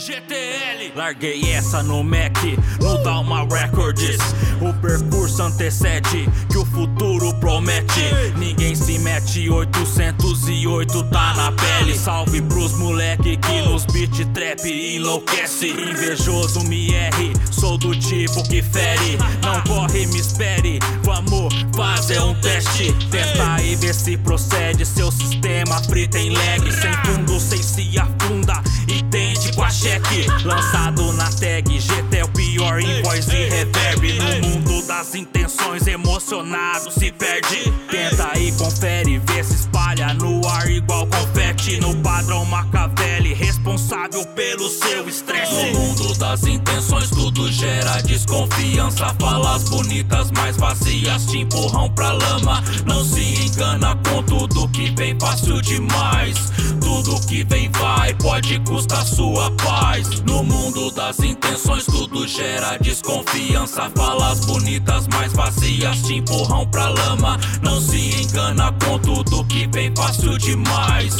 GTL. Larguei essa no Mac, no Dalma Records. O percurso antecede que o futuro promete. Ninguém se mete, 808 tá na pele. Salve pros moleque que nos beat trap enlouquece. Invejoso me erre, sou do tipo que fere. Não corre, me espere, vamos fazer um teste. Testa aí, vê se procede. Seu sistema frita em lag. E Lançado na tag, GT é o pior em voz e reverb. No mundo das intenções, emocionado se perde. Tenta aí, confere, vê se espalha no ar igual confete. No padrão Machiavelli, responsável pelo seu estresse. No mundo das intenções, tudo gera desconfiança. Falas bonitas, mas vazias te empurram pra lama. Não se pode custar sua paz. No mundo das intenções, tudo gera desconfiança. Falas bonitas, mas vazias te empurram pra lama. Não se engana com tudo que vem fácil demais.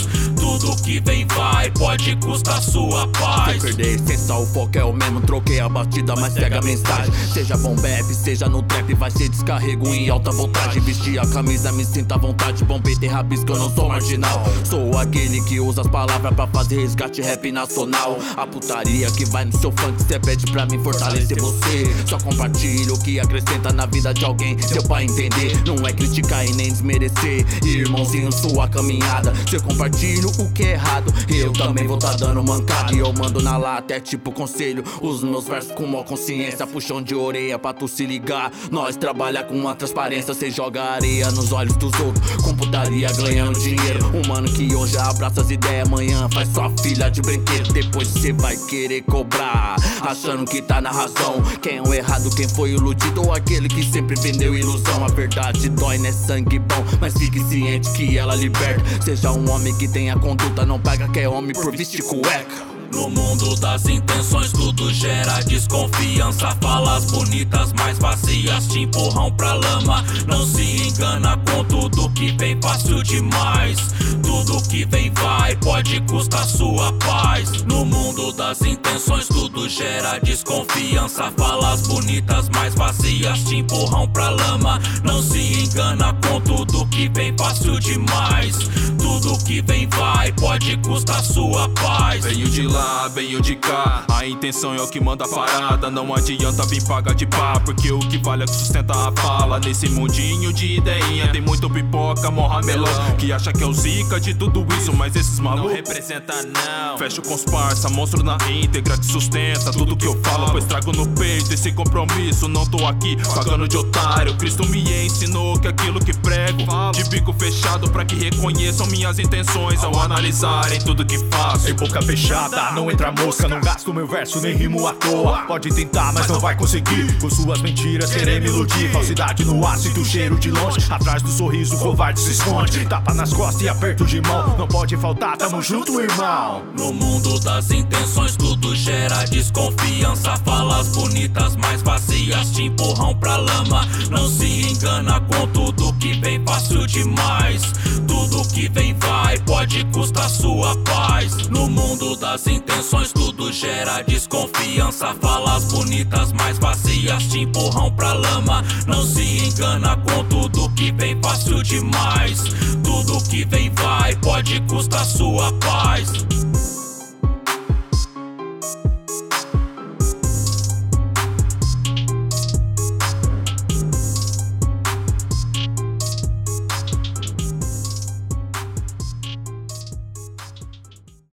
Tudo que vem vai, pode custar sua paz. Sem perder essência, o foco é o mesmo. Troquei a batida, mas pega a mensagem. Seja bom bebe, seja no trap, vai ser descarrego em alta voltagem. Vestir a camisa, me sinta à vontade. Bombei ter rabisco, eu não sou marginal. Sou aquele que usa as palavras pra fazer resgate rap nacional. A putaria que vai no seu funk, cê pede pra mim fortalecer você. Só compartilho o que acrescenta na vida de alguém. Deu pra entender, não é criticar e nem desmerecer. Irmãozinho, sua caminhada. Se eu compartilho o que é errado, eu também vou tá dando mancada. E eu mando na lata, é tipo conselho. Uso meus versos com maior consciência. Puxão de orelha pra tu se ligar. Nós trabalha com a transparência, cê joga areia nos olhos dos outros. Com putaria ganhando dinheiro. Um mano que hoje abraça as ideias, amanhã faz sua filha de brinquedo. Depois cê vai querer cobrar, achando que tá na razão. Quem é o errado, quem foi iludido ou aquele que sempre vendeu ilusão. A verdade dói, né? Sangue bom, mas fique ciente que ela liberta. Seja um homem que tenha não paga que é homem por vestir cueca. No mundo das intenções, tudo gera desconfiança. Falas bonitas, mas vazias te empurram pra lama. Não se engana com tudo que vem fácil demais. Tudo que vem vai, pode custar sua paz. No mundo das intenções, tudo gera desconfiança. Falas bonitas, mas vazias te empurram pra lama. Não se engana com tudo que vem fácil demais. Tudo que vem vai, pode custar sua paz. Venho de lá, venho de cá. A intenção é o que manda a parada. Não adianta vir pagar de pá, porque o que vale é que sustenta a fala. Nesse mundinho de ideinha tem muito pipoca, morra melão. Que acha que é o zica de tudo isso, mas esses malucos. Não representa, não. Fecho com os parça, monstro na íntegra, te sustenta tudo que eu falo, pois trago no peito esse compromisso. Não tô aqui pagando de otário. Cristo me ensinou que aquilo que prego, de bico fechado pra que reconheçam minhas intenções ao analisarem tudo que faço. Em boca fechada, não entra mosca, não gasto meu verso nem rimo à toa. Pode tentar, mas não vai conseguir. Com suas mentiras querer me iludir. Falsidade no ácido, cheiro de longe. Atrás do sorriso, covarde se esconde. Tapa nas costas e aperto de mão. Não pode faltar, tamo junto, irmão. No mundo das intenções, tudo gera desconfiança. Falas bonitas, mas vazias te empurram pra lama. Não se engana com tudo que vem fácil demais. Que vem vai, pode custar sua paz. No mundo das intenções, tudo gera desconfiança. Falas bonitas, mas vazias te empurram pra lama. Não se engana com tudo que vem fácil demais. Tudo que vem vai, pode custar sua paz.